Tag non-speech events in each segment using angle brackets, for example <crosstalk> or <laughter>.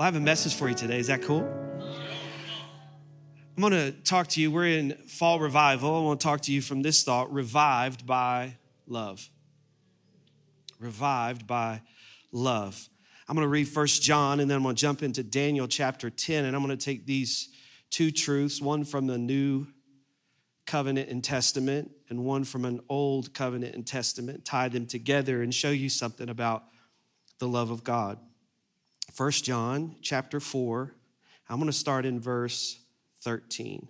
Well, I have a message for you today. Is that cool? I'm going to talk to you. We're in fall revival. I want to talk to you from this thought revived by love. Revived by love. I'm going to read First John and then I'm going to jump into Daniel chapter 10 and I'm going to take these two truths, one from the New Covenant and Testament and one from an Old Covenant and Testament, tie them together and show you something about the love of God. First John chapter 4. I'm going to start in verse 13.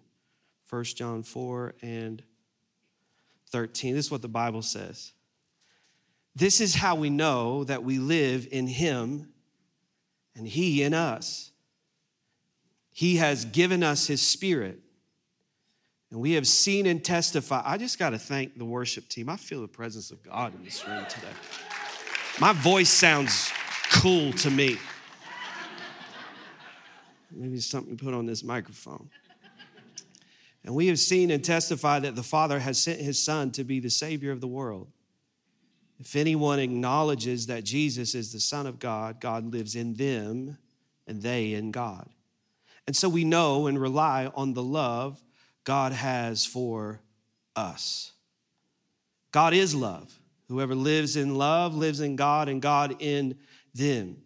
1 John 4 and 13. This is what the Bible says. This is how we know that we live in Him and He in us. He has given us His Spirit. And we have seen and testified. I just got to thank the worship team. I feel the presence of God in this room today. My voice sounds cool to me. Maybe it's something put on this microphone. <laughs> And we have seen and testified that the Father has sent his Son to be the Savior of the world. If anyone acknowledges that Jesus is the Son of God, God lives in them and they in God. And so we know and rely on the love God has for us. God is love. Whoever lives in love lives in God and God in them.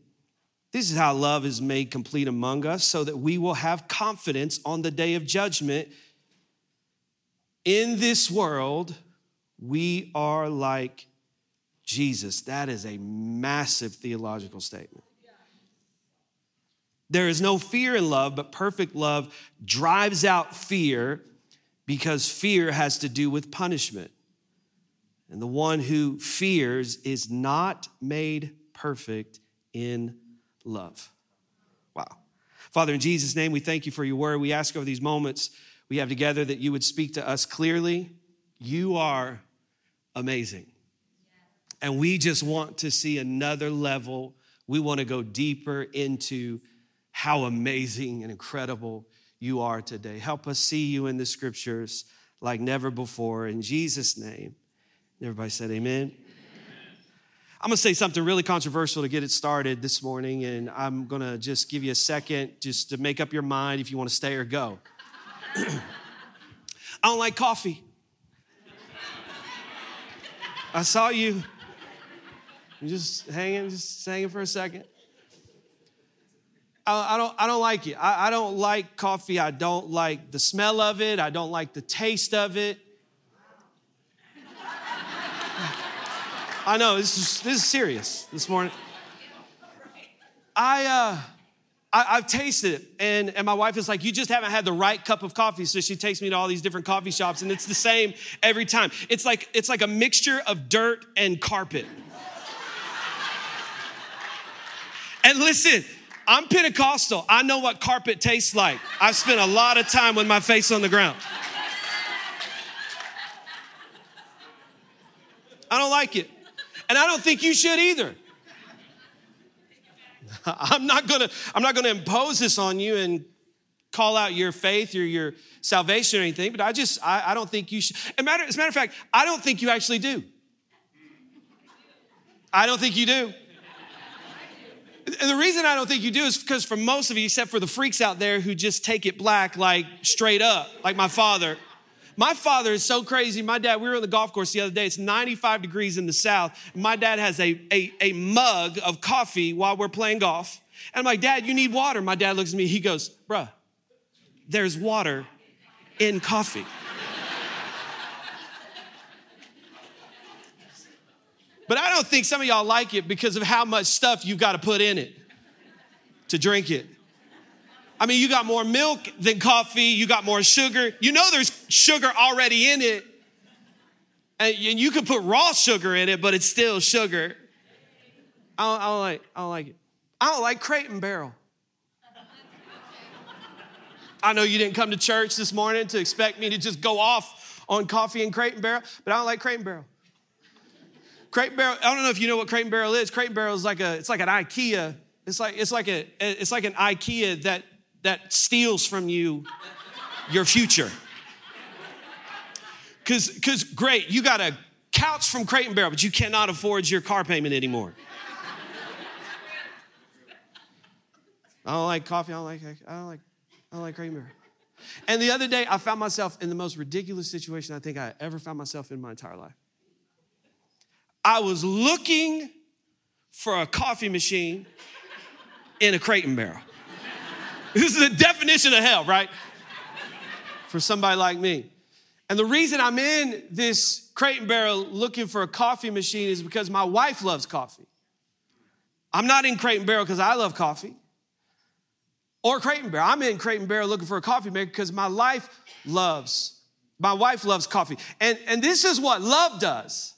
This is how love is made complete among us so that we will have confidence on the day of judgment. In this world, we are like Jesus. That is a massive theological statement. There is no fear in love, but perfect love drives out fear because fear has to do with punishment. And the one who fears is not made perfect in love. Wow. Father, in Jesus' name, we thank you for your word. We ask over these moments we have together that you would speak to us clearly. You are amazing. And we just want to see another level. We want to go deeper into how amazing and incredible you are today. Help us see you in the scriptures like never before. In Jesus' name. Everybody said, Amen. I'm gonna say something really controversial to get it started this morning, and I'm gonna just give you a second just to make up your mind if you wanna stay or go. <clears throat> I don't like coffee. I saw you. You're just hanging, just hanging for a second. I, don't, I don't like it. I, I don't like coffee. I don't like the smell of it. I don't like the taste of it. I know this is this is serious this morning. I uh, I, have tasted it, and, and my wife is like, You just haven't had the right cup of coffee. So she takes me to all these different coffee shops, and it's the same every time. It's like, it's like a mixture of dirt and carpet. and listen, I'm Pentecostal. I know what carpet tastes like. I've spent a lot of time with my face on the ground. I don't like it. And I don't think you should either. <laughs> I'm not gonna, I'm not gonna impose this on you and call out your faith or your salvation or anything, but I just, I, I don't think you should. As a, matter, as a matter of fact, I don't think you actually do. I don't think you do. And the reason I don't think you do is because for most of you, except for the freaks out there who just take it black, like straight up, like my father, my father is so crazy. My dad, we were on the golf course the other day. It's 95 degrees in the south. My dad has a, a, a mug of coffee while we're playing golf. And I'm like, Dad, you need water. My dad looks at me. He goes, Bruh, there's water in coffee. but I don't think some of y'all like it because of how much stuff you've got to put in it to drink it. I mean, you got more milk than coffee, you got more sugar. You know there's sugar already in it. And you can put raw sugar in it, but it's still sugar. I don't, I don't like, I don't like it. I don't like crate and barrel. I know you didn't come to church this morning to expect me to just go off on coffee and crate and barrel, but I don't like crate and barrel. Crate and barrel, I don't know if you know what crate and barrel is. Crate and barrel is like a, it's like an IKEA. It's like, it's like a, it's like an IKEA that that steals from you your future. Because, because great, you got a couch from Crate and Barrel, but you cannot afford your car payment anymore. I don't like coffee. I don't like. I don't like. I don't like Crate and Barrel. And the other day, I found myself in the most ridiculous situation I think I ever found myself in my entire life. I was looking for a coffee machine in a Crate and Barrel. This is the definition of hell, right? For somebody like me. And the reason I'm in this Crate and Barrel looking for a coffee machine is because my wife loves coffee. I'm not in Crate and Barrel because I love coffee or Crate and Barrel. I'm in Crate and Barrel looking for a coffee maker because my life loves, my wife loves coffee. And, and this is what love does.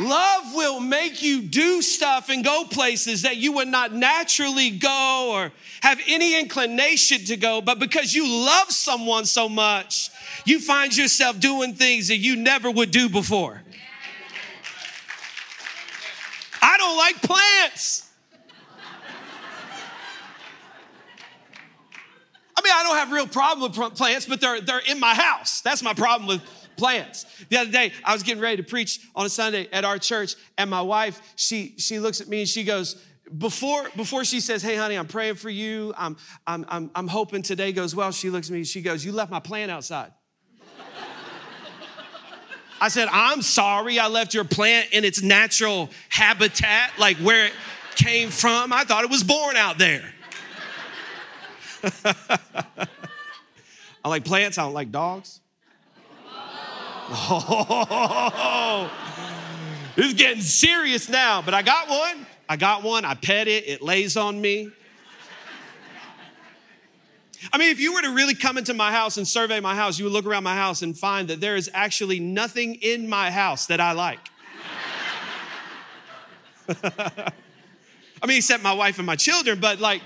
Love will make you do stuff and go places that you would not naturally go or have any inclination to go, but because you love someone so much, you find yourself doing things that you never would do before. I don't like plants. I mean, I don't have real problem with plants, but they're, they're in my house. That's my problem with plants. The other day, I was getting ready to preach on a Sunday at our church, and my wife, she, she looks at me and she goes, before, before she says, hey, honey, I'm praying for you. I'm, I'm, I'm, I'm hoping today goes well. She looks at me she goes, you left my plant outside. I said, I'm sorry I left your plant in its natural habitat, like where it came from. I thought it was born out there. <laughs> I like plants, I don't like dogs. Oh, is getting serious now, but I got one. I got one. I pet it, it lays on me. I mean, if you were to really come into my house and survey my house, you would look around my house and find that there is actually nothing in my house that I like. <laughs> I mean, except my wife and my children, but like,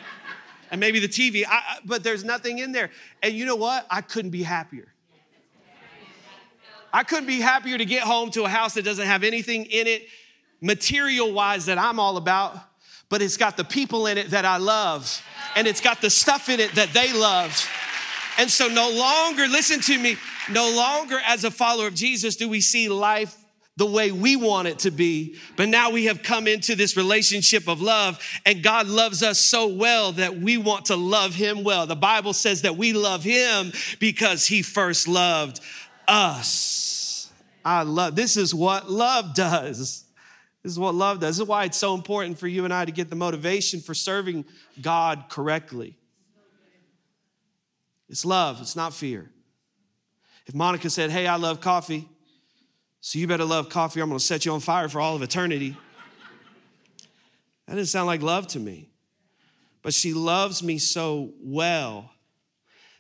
and maybe the TV, I, but there's nothing in there. And you know what? I couldn't be happier. I couldn't be happier to get home to a house that doesn't have anything in it, material wise, that I'm all about, but it's got the people in it that I love, and it's got the stuff in it that they love. And so, no longer, listen to me, no longer as a follower of Jesus do we see life the way we want it to be. But now we have come into this relationship of love, and God loves us so well that we want to love Him well. The Bible says that we love Him because He first loved us. I love this is what love does. This is what love does. This is why it's so important for you and I to get the motivation for serving God correctly. It's love, it's not fear. If Monica said, Hey, I love coffee, so you better love coffee, I'm gonna set you on fire for all of eternity. That doesn't sound like love to me. But she loves me so well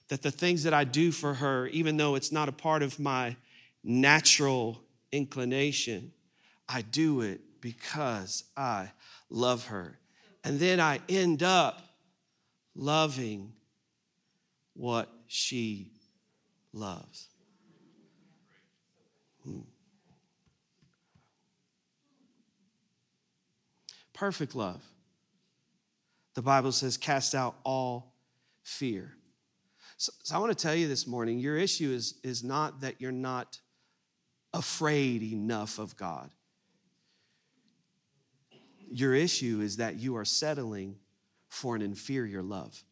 that the things that I do for her, even though it's not a part of my natural inclination, I do it because I love her. And then I end up loving what she loves. Hmm. perfect love. The Bible says, cast out all fear. So, so, I want to tell you this morning your issue is, is not that you're not afraid enough of God. Your issue is that you are settling for an inferior love.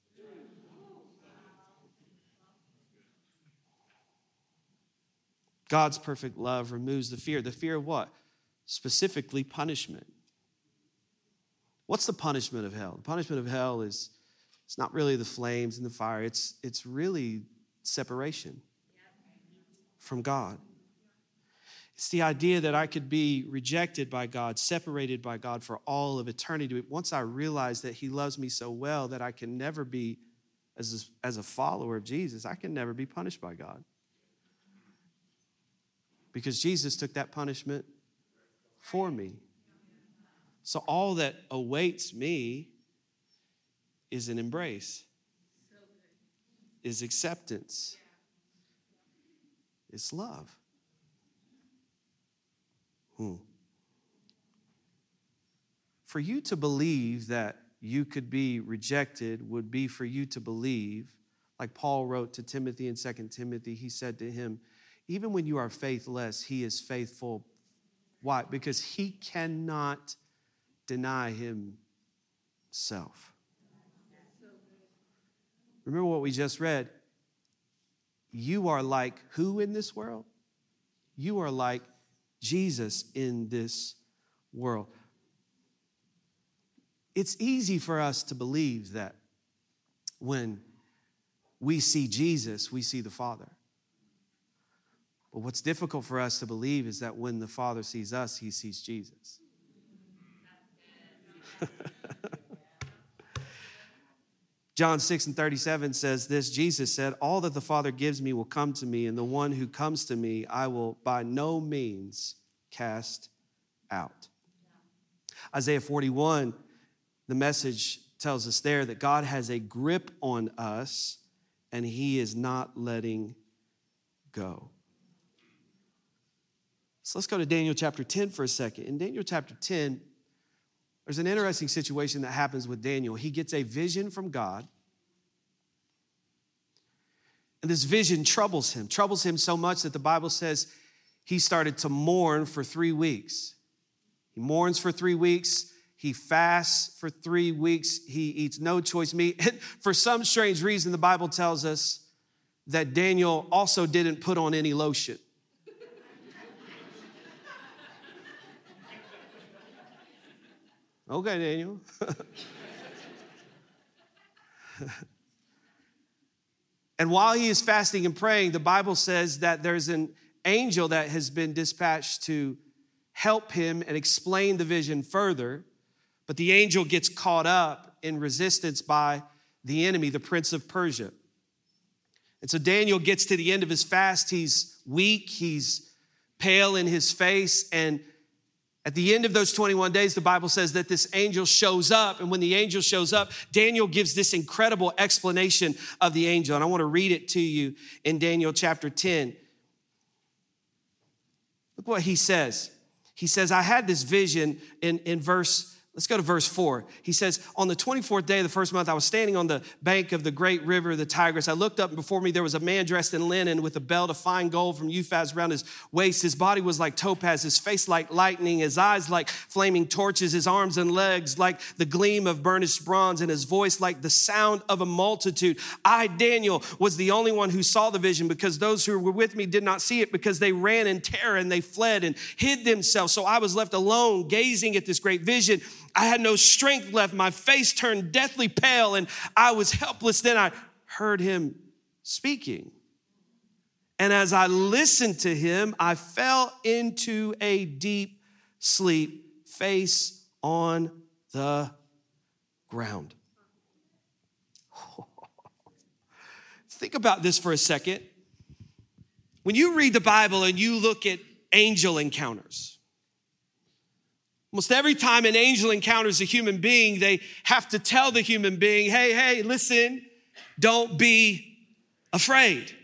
God's perfect love removes the fear. The fear of what? Specifically, punishment. What's the punishment of hell? The punishment of hell is it's not really the flames and the fire, it's, it's really separation from God. It's the idea that I could be rejected by God, separated by God for all of eternity. Once I realize that He loves me so well that I can never be, as a, as a follower of Jesus, I can never be punished by God. Because Jesus took that punishment for me. So all that awaits me is an embrace, is acceptance, is love. Hmm. For you to believe that you could be rejected would be for you to believe, like Paul wrote to Timothy in 2 Timothy, he said to him, even when you are faithless, he is faithful. Why? Because he cannot deny himself. Remember what we just read? You are like who in this world? You are like Jesus in this world. It's easy for us to believe that when we see Jesus, we see the Father. But what's difficult for us to believe is that when the Father sees us, he sees Jesus. <laughs> John 6 and 37 says this Jesus said, All that the Father gives me will come to me, and the one who comes to me I will by no means cast out. Isaiah 41, the message tells us there that God has a grip on us and he is not letting go. So let's go to Daniel chapter 10 for a second. In Daniel chapter 10, there's an interesting situation that happens with Daniel. He gets a vision from God. And this vision troubles him, troubles him so much that the Bible says he started to mourn for three weeks. He mourns for three weeks. He fasts for three weeks. He eats no choice meat. <laughs> And for some strange reason, the Bible tells us that Daniel also didn't put on any lotion. Okay, Daniel. and while he is fasting and praying, the Bible says that there's an angel that has been dispatched to help him and explain the vision further. But the angel gets caught up in resistance by the enemy, the prince of Persia. And so Daniel gets to the end of his fast. He's weak, he's pale in his face, and at the end of those 21 days, the Bible says that this angel shows up. And when the angel shows up, Daniel gives this incredible explanation of the angel. And I want to read it to you in Daniel chapter 10. Look what he says. He says, I had this vision in, in verse Let's go to verse 4. He says, On the 24th day of the first month, I was standing on the bank of the great river, the Tigris. I looked up, and before me there was a man dressed in linen with a belt of fine gold from Uphaz around his waist. His body was like topaz, his face like lightning, his eyes like flaming torches, his arms and legs like the gleam of burnished bronze, and his voice like the sound of a multitude. I, Daniel, was the only one who saw the vision because those who were with me did not see it because they ran in terror and they fled and hid themselves. So I was left alone, gazing at this great vision. I had no strength left. My face turned deathly pale and I was helpless. Then I heard him speaking. And as I listened to him, I fell into a deep sleep, face on the ground. <laughs> Think about this for a second. When you read the Bible and you look at angel encounters, Almost every time an angel encounters a human being, they have to tell the human being, hey, hey, listen, don't be afraid.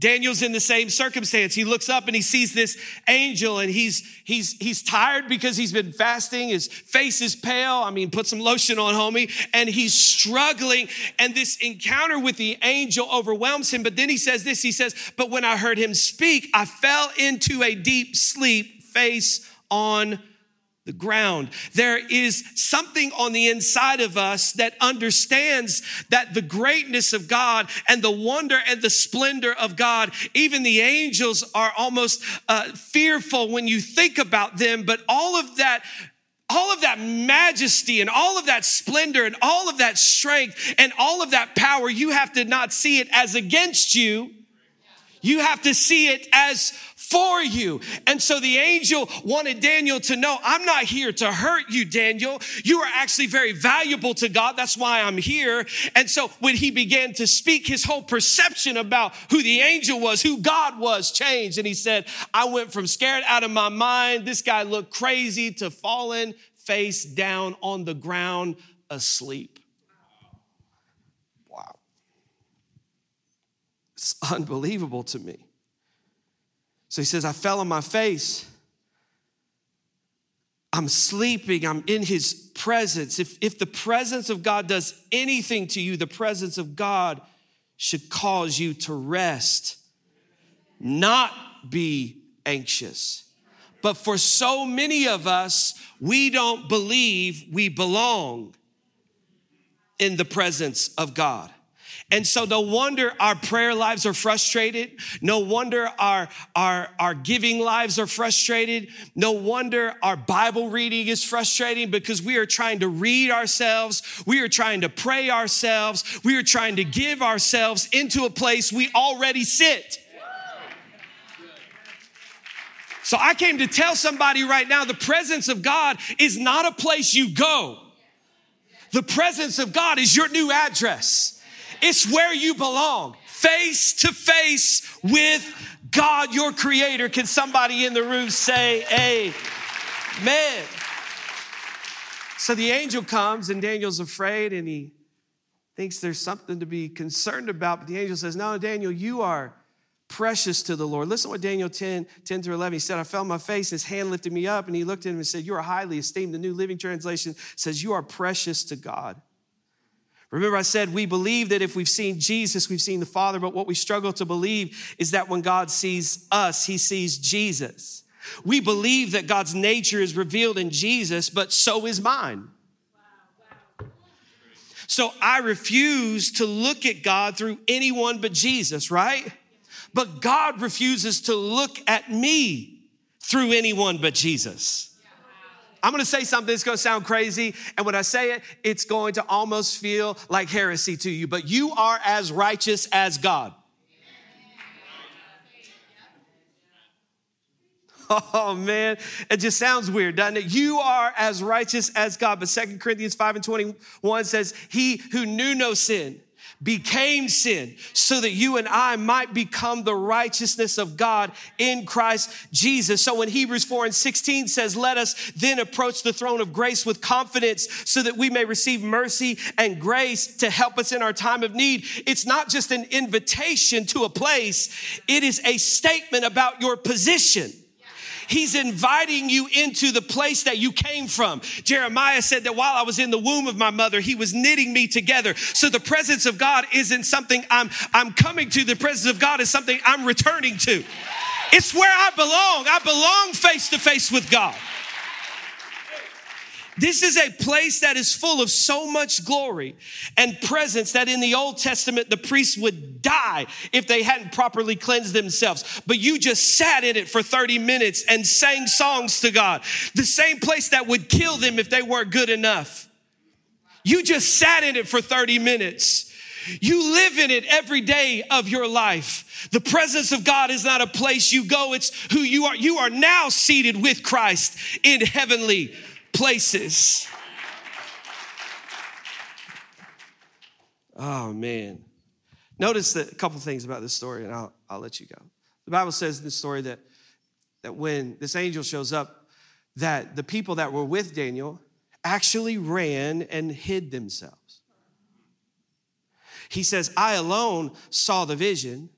Daniel's in the same circumstance. He looks up and he sees this angel and he's he's he's tired because he's been fasting. His face is pale. I mean, put some lotion on, homie. And he's struggling. And this encounter with the angel overwhelms him. But then he says this. He says, "But when I heard him speak, I fell into a deep sleep face on the ground. There is something on the inside of us that understands that the greatness of God and the wonder and the splendor of God, even the angels are almost uh, fearful when you think about them, but all of that all of that majesty and all of that splendor and all of that strength and all of that power, you have to not see it as against you. You have to see it as for you. And so the angel wanted Daniel to know, I'm not here to hurt you, Daniel. You are actually very valuable to God. That's why I'm here. And so when he began to speak, his whole perception about who the angel was, who God was, changed. And he said, I went from scared out of my mind, this guy looked crazy, to fallen face down on the ground asleep. Wow. It's unbelievable to me. So he says, I fell on my face. I'm sleeping. I'm in his presence. If, if the presence of God does anything to you, the presence of God should cause you to rest, not be anxious. But for so many of us, we don't believe we belong in the presence of God. And so no wonder our prayer lives are frustrated. No wonder our, our, our giving lives are frustrated. No wonder our Bible reading is frustrating because we are trying to read ourselves. We are trying to pray ourselves. We are trying to give ourselves into a place we already sit. So I came to tell somebody right now the presence of God is not a place you go. The presence of God is your new address. It's where you belong, face to face with God, your creator. Can somebody in the room say, Amen? So the angel comes, and Daniel's afraid, and he thinks there's something to be concerned about. But the angel says, No, Daniel, you are precious to the Lord. Listen what Daniel 10, 10 through 11, he said, I fell on my face, his hand lifted me up, and he looked at him and said, You are highly esteemed. The New Living Translation says, You are precious to God. Remember, I said we believe that if we've seen Jesus, we've seen the Father, but what we struggle to believe is that when God sees us, he sees Jesus. We believe that God's nature is revealed in Jesus, but so is mine. So I refuse to look at God through anyone but Jesus, right? But God refuses to look at me through anyone but Jesus. I'm gonna say something that's gonna sound crazy, and when I say it, it's going to almost feel like heresy to you, but you are as righteous as God. <laughs> Oh man, it just sounds weird, doesn't it? You are as righteous as God. But Second Corinthians 5 and 21 says, He who knew no sin became sin so that you and I might become the righteousness of God in Christ Jesus. So when Hebrews 4 and 16 says, let us then approach the throne of grace with confidence so that we may receive mercy and grace to help us in our time of need. It's not just an invitation to a place. It is a statement about your position. He's inviting you into the place that you came from. Jeremiah said that while I was in the womb of my mother, he was knitting me together. So the presence of God isn't something I'm, I'm coming to. The presence of God is something I'm returning to. It's where I belong. I belong face to face with God. This is a place that is full of so much glory and presence that in the Old Testament, the priests would die if they hadn't properly cleansed themselves. But you just sat in it for 30 minutes and sang songs to God. The same place that would kill them if they weren't good enough. You just sat in it for 30 minutes. You live in it every day of your life. The presence of God is not a place you go, it's who you are. You are now seated with Christ in heavenly places. Oh, man. Notice that a couple things about this story, and I'll, I'll let you go. The Bible says in this story that, that when this angel shows up, that the people that were with Daniel actually ran and hid themselves. He says, I alone saw the vision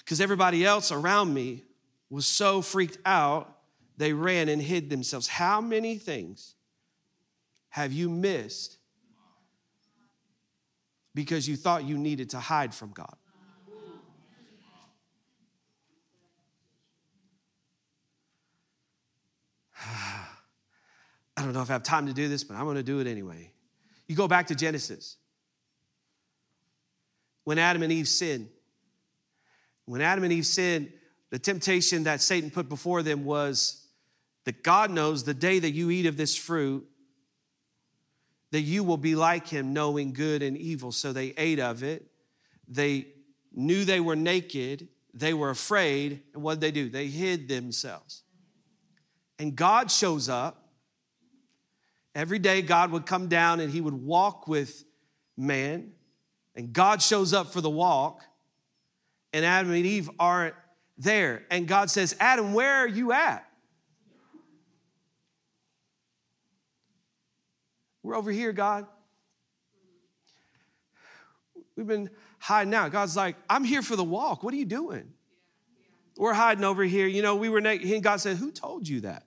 because everybody else around me was so freaked out, they ran and hid themselves. How many things have you missed because you thought you needed to hide from God? <sighs> I don't know if I have time to do this, but I'm going to do it anyway. You go back to Genesis. When Adam and Eve sinned, when Adam and Eve sinned, the temptation that Satan put before them was that God knows the day that you eat of this fruit, that you will be like him, knowing good and evil. So they ate of it. They knew they were naked. They were afraid. And what did they do? They hid themselves. And God shows up. Every day, God would come down and he would walk with man. And God shows up for the walk. And Adam and Eve aren't there. And God says, Adam, where are you at? We're over here, God. We've been hiding out. God's like, I'm here for the walk. What are you doing? We're hiding over here. You know, we were. And God said, Who told you that?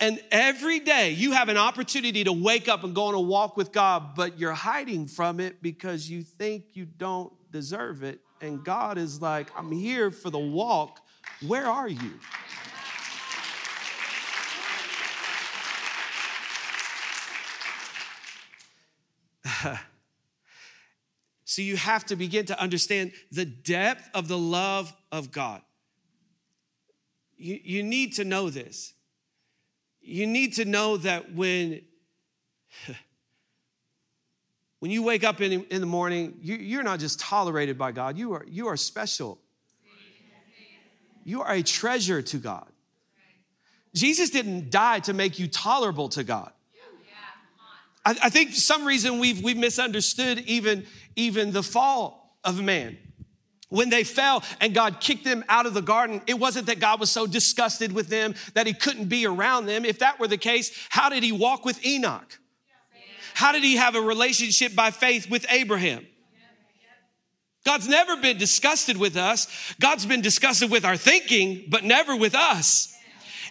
And every day you have an opportunity to wake up and go on a walk with God, but you're hiding from it because you think you don't deserve it. And God is like, I'm here for the walk. Where are you? <laughs> so you have to begin to understand the depth of the love of God. You, you need to know this. You need to know that when, <laughs> when you wake up in, in the morning, you, you're not just tolerated by God, you are, you are special. You are a treasure to God. Jesus didn't die to make you tolerable to God. I, I think for some reason we've, we've misunderstood even, even the fall of man. When they fell and God kicked them out of the garden, it wasn't that God was so disgusted with them that he couldn't be around them. If that were the case, how did he walk with Enoch? How did he have a relationship by faith with Abraham? God's never been disgusted with us. God's been disgusted with our thinking, but never with us.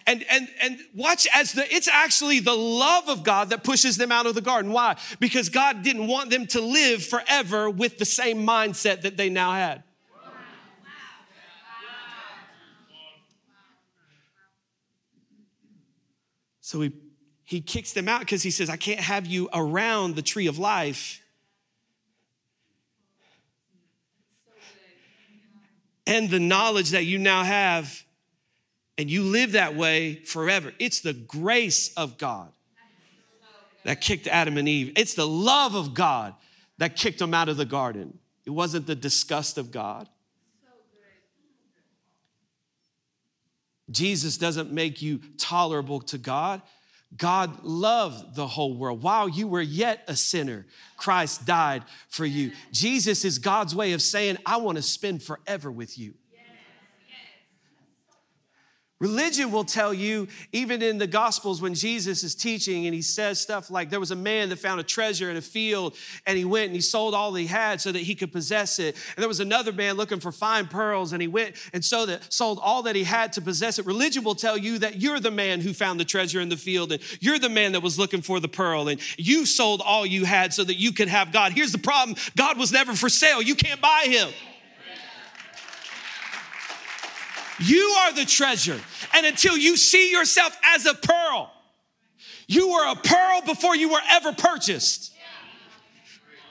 And, and, and watch as the, it's actually the love of God that pushes them out of the garden. Why? Because God didn't want them to live forever with the same mindset that they now had. So he, he kicks them out because he says, I can't have you around the tree of life. And the knowledge that you now have and you live that way forever. It's the grace of God that kicked Adam and Eve. It's the love of God that kicked them out of the garden. It wasn't the disgust of God. Jesus doesn't make you tolerable to God. God loved the whole world. While you were yet a sinner, Christ died for you. Jesus is God's way of saying, I want to spend forever with you. Religion will tell you, even in the Gospels, when Jesus is teaching and he says stuff like, There was a man that found a treasure in a field and he went and he sold all he had so that he could possess it. And there was another man looking for fine pearls and he went and so that, sold all that he had to possess it. Religion will tell you that you're the man who found the treasure in the field and you're the man that was looking for the pearl and you sold all you had so that you could have God. Here's the problem God was never for sale, you can't buy him. You are the treasure. And until you see yourself as a pearl, you were a pearl before you were ever purchased.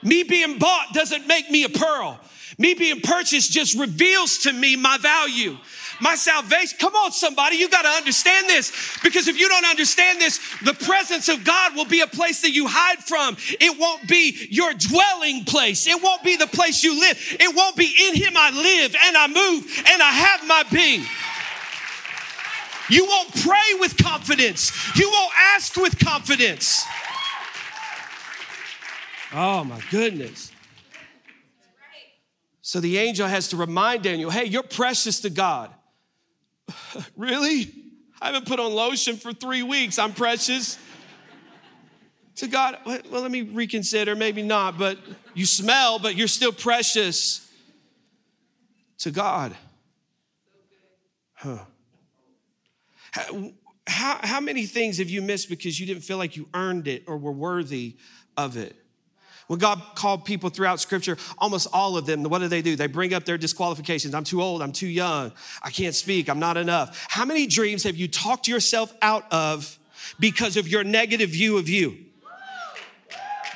Me being bought doesn't make me a pearl. Me being purchased just reveals to me my value my salvation. Come on, somebody, you got to understand this because if you don't understand this, the presence of God will be a place that you hide from. It won't be your dwelling place, it won't be the place you live. It won't be in Him I live and I move and I have my being. You won't pray with confidence. You won't ask with confidence. Oh my goodness. So the angel has to remind Daniel, hey, you're precious to God. <laughs> really? I haven't put on lotion for three weeks. I'm precious. to God, well, let me reconsider. Maybe not, but you smell, but you're still precious to God. Huh. How, how, how many things have you missed because you didn't feel like you earned it or were worthy of it? When God called people throughout scripture, almost all of them, what do they do? They bring up their disqualifications. I'm too old. I'm too young. I can't speak. I'm not enough. How many dreams have you talked yourself out of because of your negative view of you?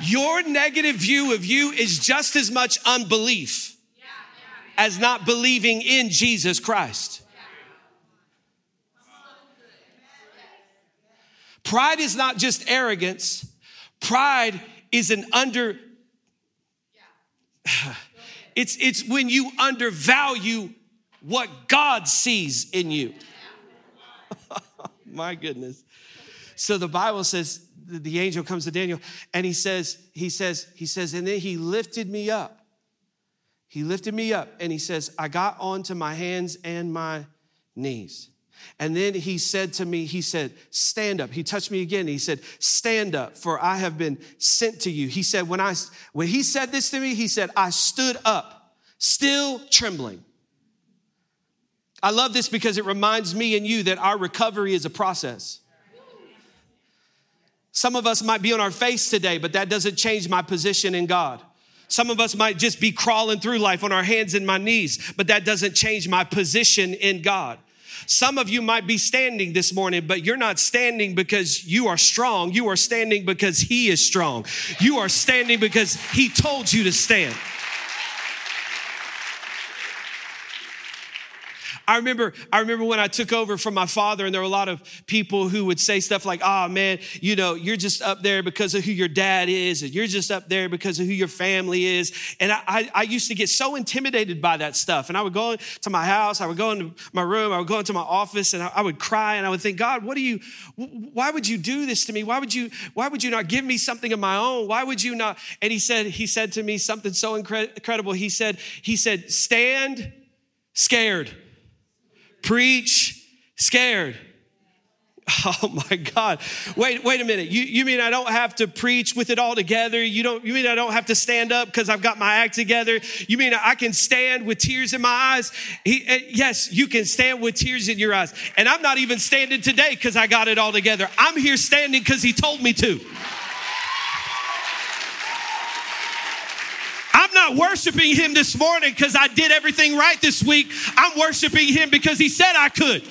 Your negative view of you is just as much unbelief as not believing in Jesus Christ. Pride is not just arrogance, pride is an under <sighs> it's it's when you undervalue what God sees in you. <laughs> My goodness. So the Bible says the angel comes to Daniel and he says, he says, he says, and then he lifted me up. He lifted me up and he says, I got onto my hands and my knees. And then he said to me, he said, stand up. He touched me again. He said, stand up for I have been sent to you. He said, when I, when he said this to me, he said, I stood up, still trembling. I love this because it reminds me and you that our recovery is a process. Some of us might be on our face today, but that doesn't change my position in God. Some of us might just be crawling through life on our hands and my knees, but that doesn't change my position in God. Some of you might be standing this morning, but you're not standing because you are strong. You are standing because He is strong. You are standing because He told you to stand. I remember, I remember when I took over from my father, and there were a lot of people who would say stuff like, oh man, you know, you're just up there because of who your dad is, and you're just up there because of who your family is. And I, I, I used to get so intimidated by that stuff. And I would go to my house, I would go into my room, I would go into my office, and I, I would cry and I would think, God, what do you, why would you do this to me? Why would you, why would you not give me something of my own? Why would you not? And he said, he said to me something so incredible. He said, he said, stand scared preach scared. <laughs> Oh my God. Wait, wait a minute. You, you mean I don't have to preach with it all together? You don't, you mean I don't have to stand up because I've got my act together? You mean I can stand with tears in my eyes? He, uh, yes, you can stand with tears in your eyes. And I'm not even standing today because I got it all together. I'm here standing because he told me to. I'm not worshiping him this morning because I did everything right this week. I'm worshiping him because he said I could.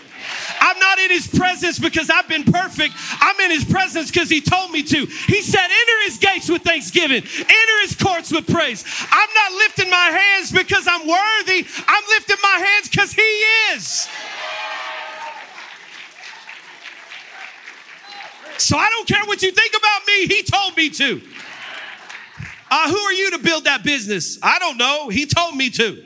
I'm not in his presence because I've been perfect. I'm in his presence because he told me to. He said, Enter his gates with thanksgiving, enter his courts with praise. I'm not lifting my hands because I'm worthy. I'm lifting my hands because he is. So I don't care what you think about me, he told me to. Uh, who are you to build that business? I don't know. He told me to.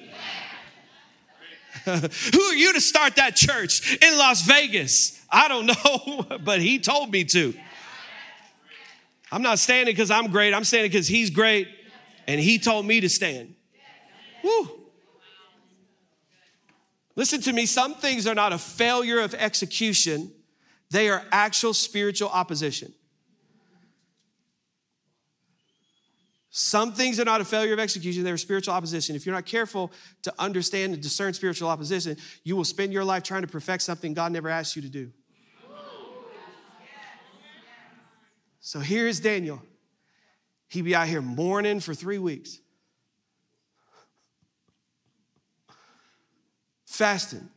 <laughs> who are you to start that church in Las Vegas? I don't know, <laughs> but he told me to. I'm not standing because I'm great. I'm standing because he's great and he told me to stand. Woo. Listen to me, some things are not a failure of execution, they are actual spiritual opposition. Some things are not a failure of execution, they're spiritual opposition. If you're not careful to understand and discern spiritual opposition, you will spend your life trying to perfect something God never asked you to do. So here's Daniel. He'd be out here mourning for three weeks, fasting.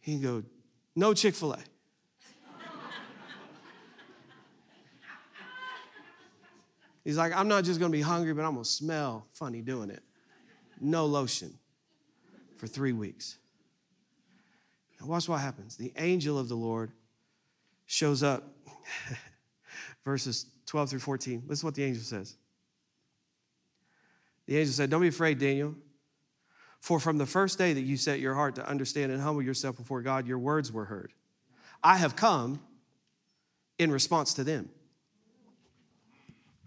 He'd go, No Chick fil A. He's like, I'm not just gonna be hungry, but I'm gonna smell funny doing it. No lotion for three weeks. Now, watch what happens. The angel of the Lord shows up, <laughs> verses 12 through 14. Listen to what the angel says. The angel said, Don't be afraid, Daniel. For from the first day that you set your heart to understand and humble yourself before God, your words were heard. I have come in response to them.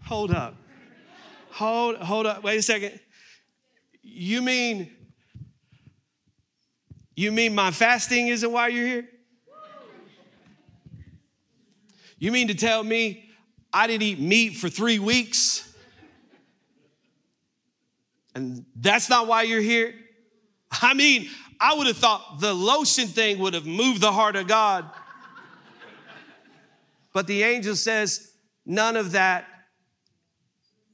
Hold up. Hold, hold up. Wait a second. You mean, you mean my fasting isn't why you're here? You mean to tell me I didn't eat meat for three weeks? And that's not why you're here? I mean, I would have thought the lotion thing would have moved the heart of God. But the angel says, none of that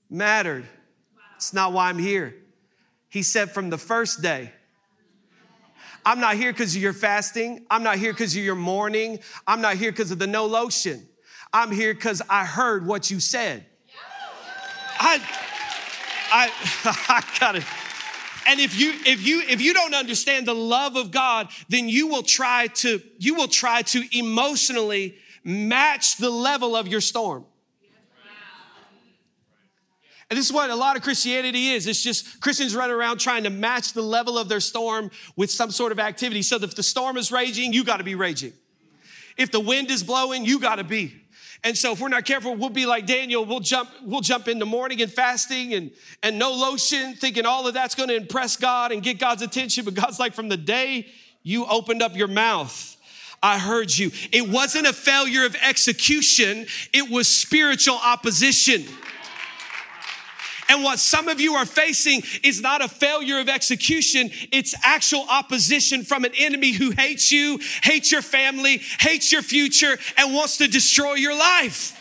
mattered. It's not why I'm here. He said from the first day, I'm not here because of your fasting. I'm not here because of your mourning. I'm not here because of the no lotion. I'm here because I heard what you said. I, I, <laughs> I got it. And if you if you if you don't understand the love of God, then you will try to you will try to emotionally match the level of your storm. And this is what a lot of Christianity is. It's just Christians run around trying to match the level of their storm with some sort of activity. So if the storm is raging, you got to be raging. If the wind is blowing, you got to be. And so if we're not careful, we'll be like Daniel, we'll jump, we'll jump into mourning and fasting and, and no lotion, thinking all of that's going to impress God and get God's attention. But God's like, from the day you opened up your mouth, I heard you. It wasn't a failure of execution, it was spiritual opposition. And what some of you are facing is not a failure of execution, it's actual opposition from an enemy who hates you, hates your family, hates your future, and wants to destroy your life.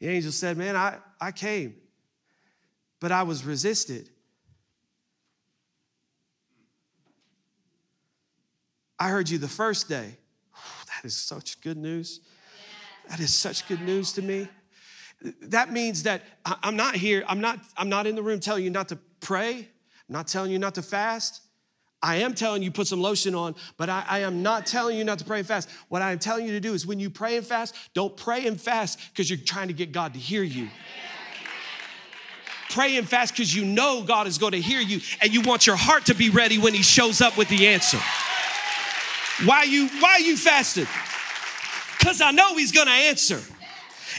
The angel said, Man, I, I came. but I was resisted. I heard you the first day. Is such good news. That is such good news to me. That means that I'm not here, I'm not, I'm not in the room telling you not to pray, I'm not telling you not to fast. I am telling you put some lotion on, but I, I, am not telling you not to pray and fast. What I am telling you to do is when you pray and fast, don't pray and fast because you're trying to get God to hear you. Pray and fast because you know God is going to hear you and you want your heart to be ready when He shows up with the answer. Why you why you fasted? Because I know He's going to answer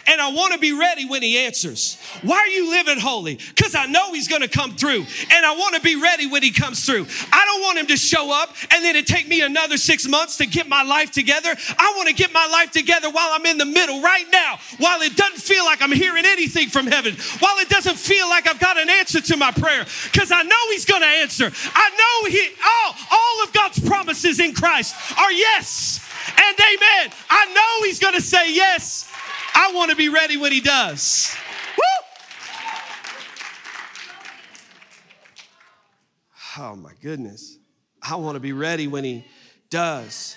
and I want to be ready when he answers. Why are you living holy? Because I know he's going to come through and I want to be ready when he comes through. I don't want him to show up and then it take me another six months to get my life together. I want to get my life together while I'm in the middle right now, while it doesn't feel like I'm hearing anything from heaven, while it doesn't feel like I've got an answer to my prayer, because I know he's going to answer. I know he, all, all of God's promises in Christ are yes and amen. I know he's going to say yes I want to be ready when he does. Woo! Oh my goodness. I want to be ready when he does.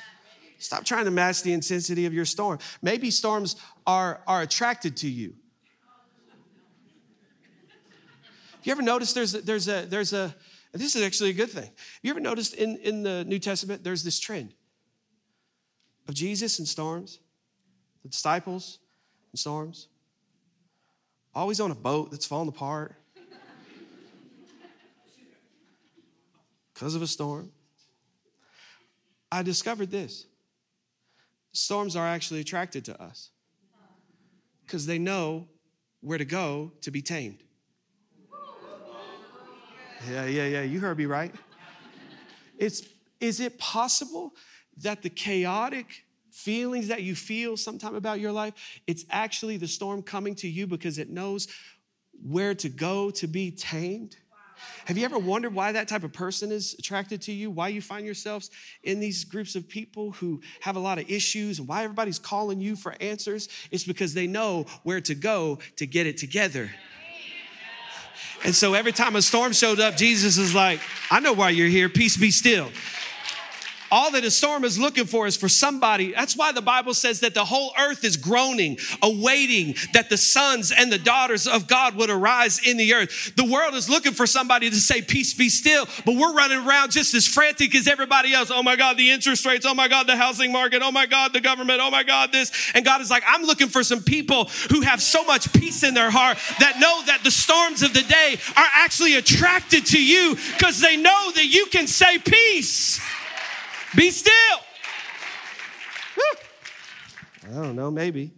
Stop trying to match the intensity of your storm. Maybe storms are, are attracted to you. You ever notice there's a, there's a, there's a, this is actually a good thing. You ever noticed in, in the New Testament, there's this trend of Jesus and storms, the disciples, storms? Always on a boat that's falling apart because of a storm. I discovered this storms are actually attracted to us because they know where to go to be tamed. Yeah, yeah, yeah. You heard me right. It's, is it possible that the chaotic feelings that you feel sometime about your life, it's actually the storm coming to you because it knows where to go to be tamed. Have you ever wondered why that type of person is attracted to you? Why you find yourselves in these groups of people who have a lot of issues and why everybody's calling you for answers? It's because they know where to go to get it together. And so every time a storm showed up, Jesus is like, I know why you're here. Peace be still. All that a storm is looking for is for somebody. That's why the Bible says that the whole earth is groaning, awaiting that the sons and the daughters of God would arise in the earth. The world is looking for somebody to say, Peace be still, but we're running around just as frantic as everybody else. Oh my God, the interest rates. Oh my God, the housing market. Oh my God, the government. Oh my God, this. And God is like, I'm looking for some people who have so much peace in their heart that know that the storms of the day are actually attracted to you because they know that you can say peace. Be still. I don't know, maybe.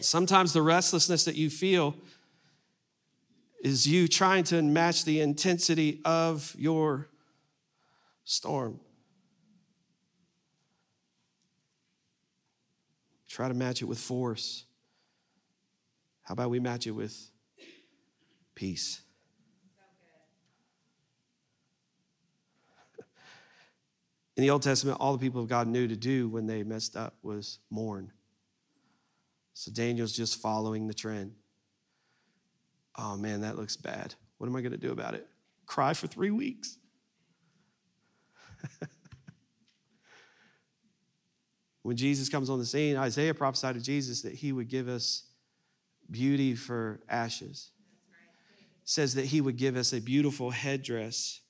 Sometimes the restlessness that you feel is you trying to match the intensity of your storm. Try to match it with force. How about we match it with peace? In the Old Testament, all the people of God knew to do when they messed up was mourn. So Daniel's just following the trend. Oh man, that looks bad. What am I going to do about it? Cry for three weeks. <laughs> when Jesus comes on the scene, Isaiah prophesied to Jesus that he would give us beauty for ashes. says that he would give us a beautiful headdress.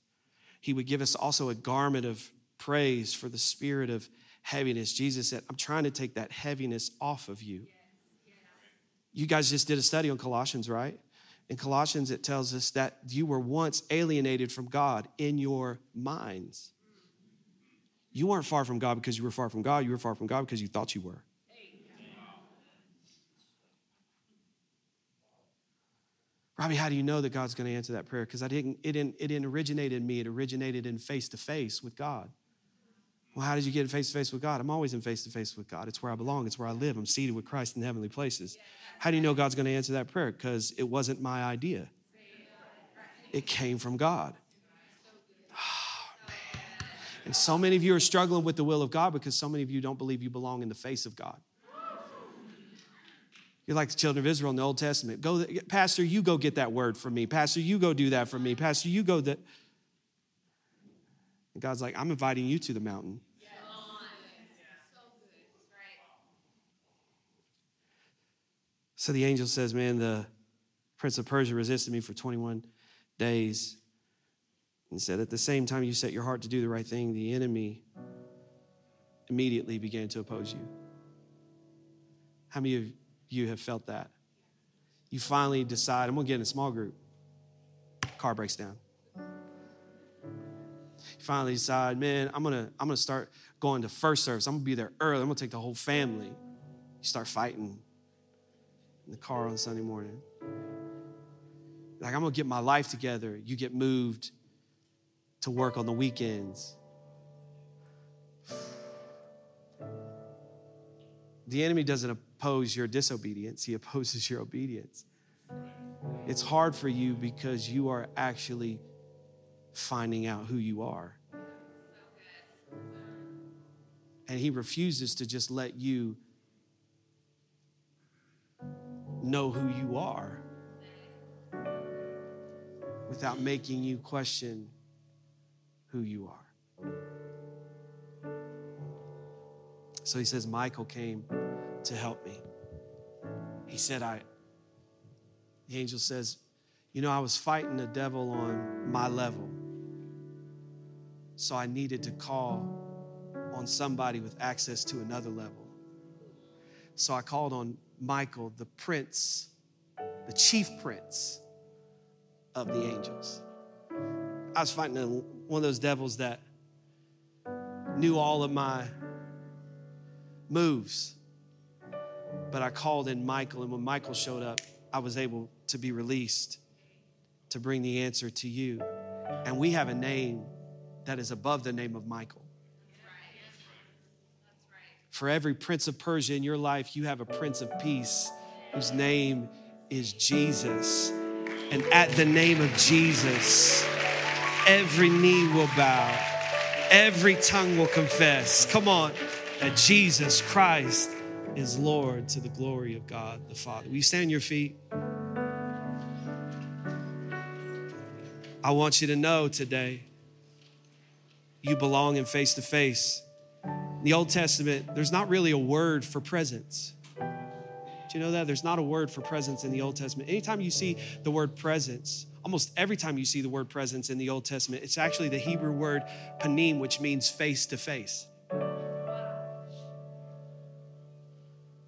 He would give us also a garment of praise for the spirit of heaviness. Jesus said, I'm trying to take that heaviness off of you. You guys just did a study on Colossians, right? In Colossians, it tells us that you were once alienated from God in your minds. You weren't far from God because you were far from God. You were far from God because you thought you were. Robbie, how do you know that God's going to answer that prayer? Because I didn't, it didn't, it didn't originate in me. It originated in face to face with God. Well, how did you get in face to face with God? I'm always in face to face with God. It's where I belong, it's where I live. I'm seated with Christ in heavenly places. How do you know God's going to answer that prayer? Because it wasn't my idea, it came from God. Oh, and so many of you are struggling with the will of God because so many of you don't believe you belong in the face of God. You're like the children of Israel in the Old Testament. Go, Pastor, you go get that word from me. Pastor, you go do that for me. Pastor, you go that. And God's like, I'm inviting you to the mountain. So the angel says, Man, the prince of Persia resisted me for 21 days. And said, At the same time you set your heart to do the right thing, the enemy immediately began to oppose you. How many of you have felt that? You finally decide, I'm gonna get in a small group. Car breaks down. Finally decide, man, I'm gonna, I'm gonna start going to first service. I'm gonna be there early. I'm gonna take the whole family. You start fighting in the car on Sunday morning. Like, I'm gonna get my life together. You get moved to work on the weekends. The enemy doesn't oppose your disobedience, he opposes your obedience. It's hard for you because you are actually finding out who you are. And he refuses to just let you know who you are without making you question who you are. So he says, Michael came to help me. He said, I, the angel says, You know, I was fighting the devil on my level. So I needed to call on somebody with access to another level. So I called on Michael, the prince, the chief prince of the angels. I was fighting one of those devils that knew all of my moves. But I called in Michael, and when Michael showed up, I was able to be released to bring the answer to you. And we have a name that is above the name of Michael. For every prince of Persia in your life, you have a prince of peace whose name is Jesus. And at the name of Jesus, every knee will bow, every tongue will confess. Come on, that Jesus Christ is Lord to the glory of God the Father. Will you stand your feet? I want you to know today you belong in face to face In the Old Testament, there's not really a word for presence. Do you know that? There's not a word for presence in the Old Testament. Anytime you see the word presence, almost every time you see the word presence in the Old Testament, it's actually the Hebrew word panim, which means face to face.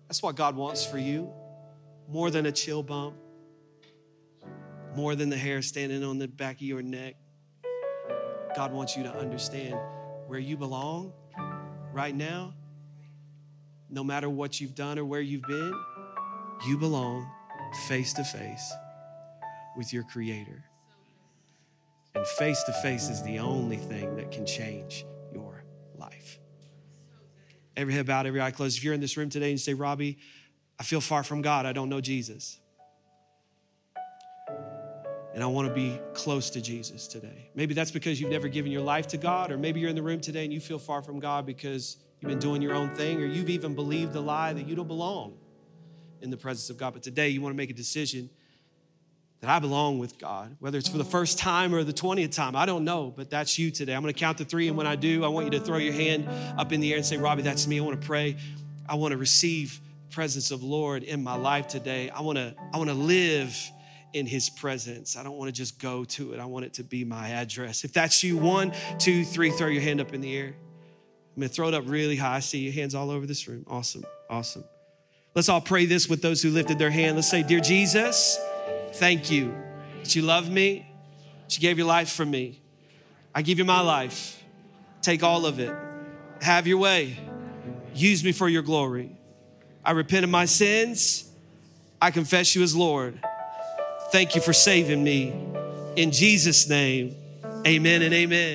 That's what God wants for you more than a chill bump, more than the hair standing on the back of your neck. God wants you to understand where you belong right now, no matter what you've done or where you've been, you belong face to face with your Creator. And face to face is the only thing that can change your life. Every head bowed, every eye closed. If you're in this room today and you say, Robbie, I feel far from God, I don't know Jesus. And I want to be close to Jesus today. Maybe that's because you've never given your life to God, or maybe you're in the room today and you feel far from God because you've been doing your own thing, or you've even believed the lie that you don't belong in the presence of God. But today you want to make a decision that I belong with God, whether it's for the first time or the 20th time. I don't know, but that's you today. I'm going to count to three, and when I do, I want you to throw your hand up in the air and say, Robbie, that's me. I want to pray. I want to receive presence of Lord in my life today. I want to, I want to live in his presence. I don't want to just go to it. I want it to be my address. If that's you, one, two, three, throw your hand up in the air. I'm going to throw it up really high. I see your hands all over this room. Awesome. Awesome. Let's all pray this with those who lifted their hand. Let's say, Dear Jesus, thank you that you love me, that you gave your life for me. I give you my life. Take all of it. Have your way. Use me for your glory. I repent of my sins. I confess you as Lord. Thank you for saving me. In Jesus' name, amen and amen.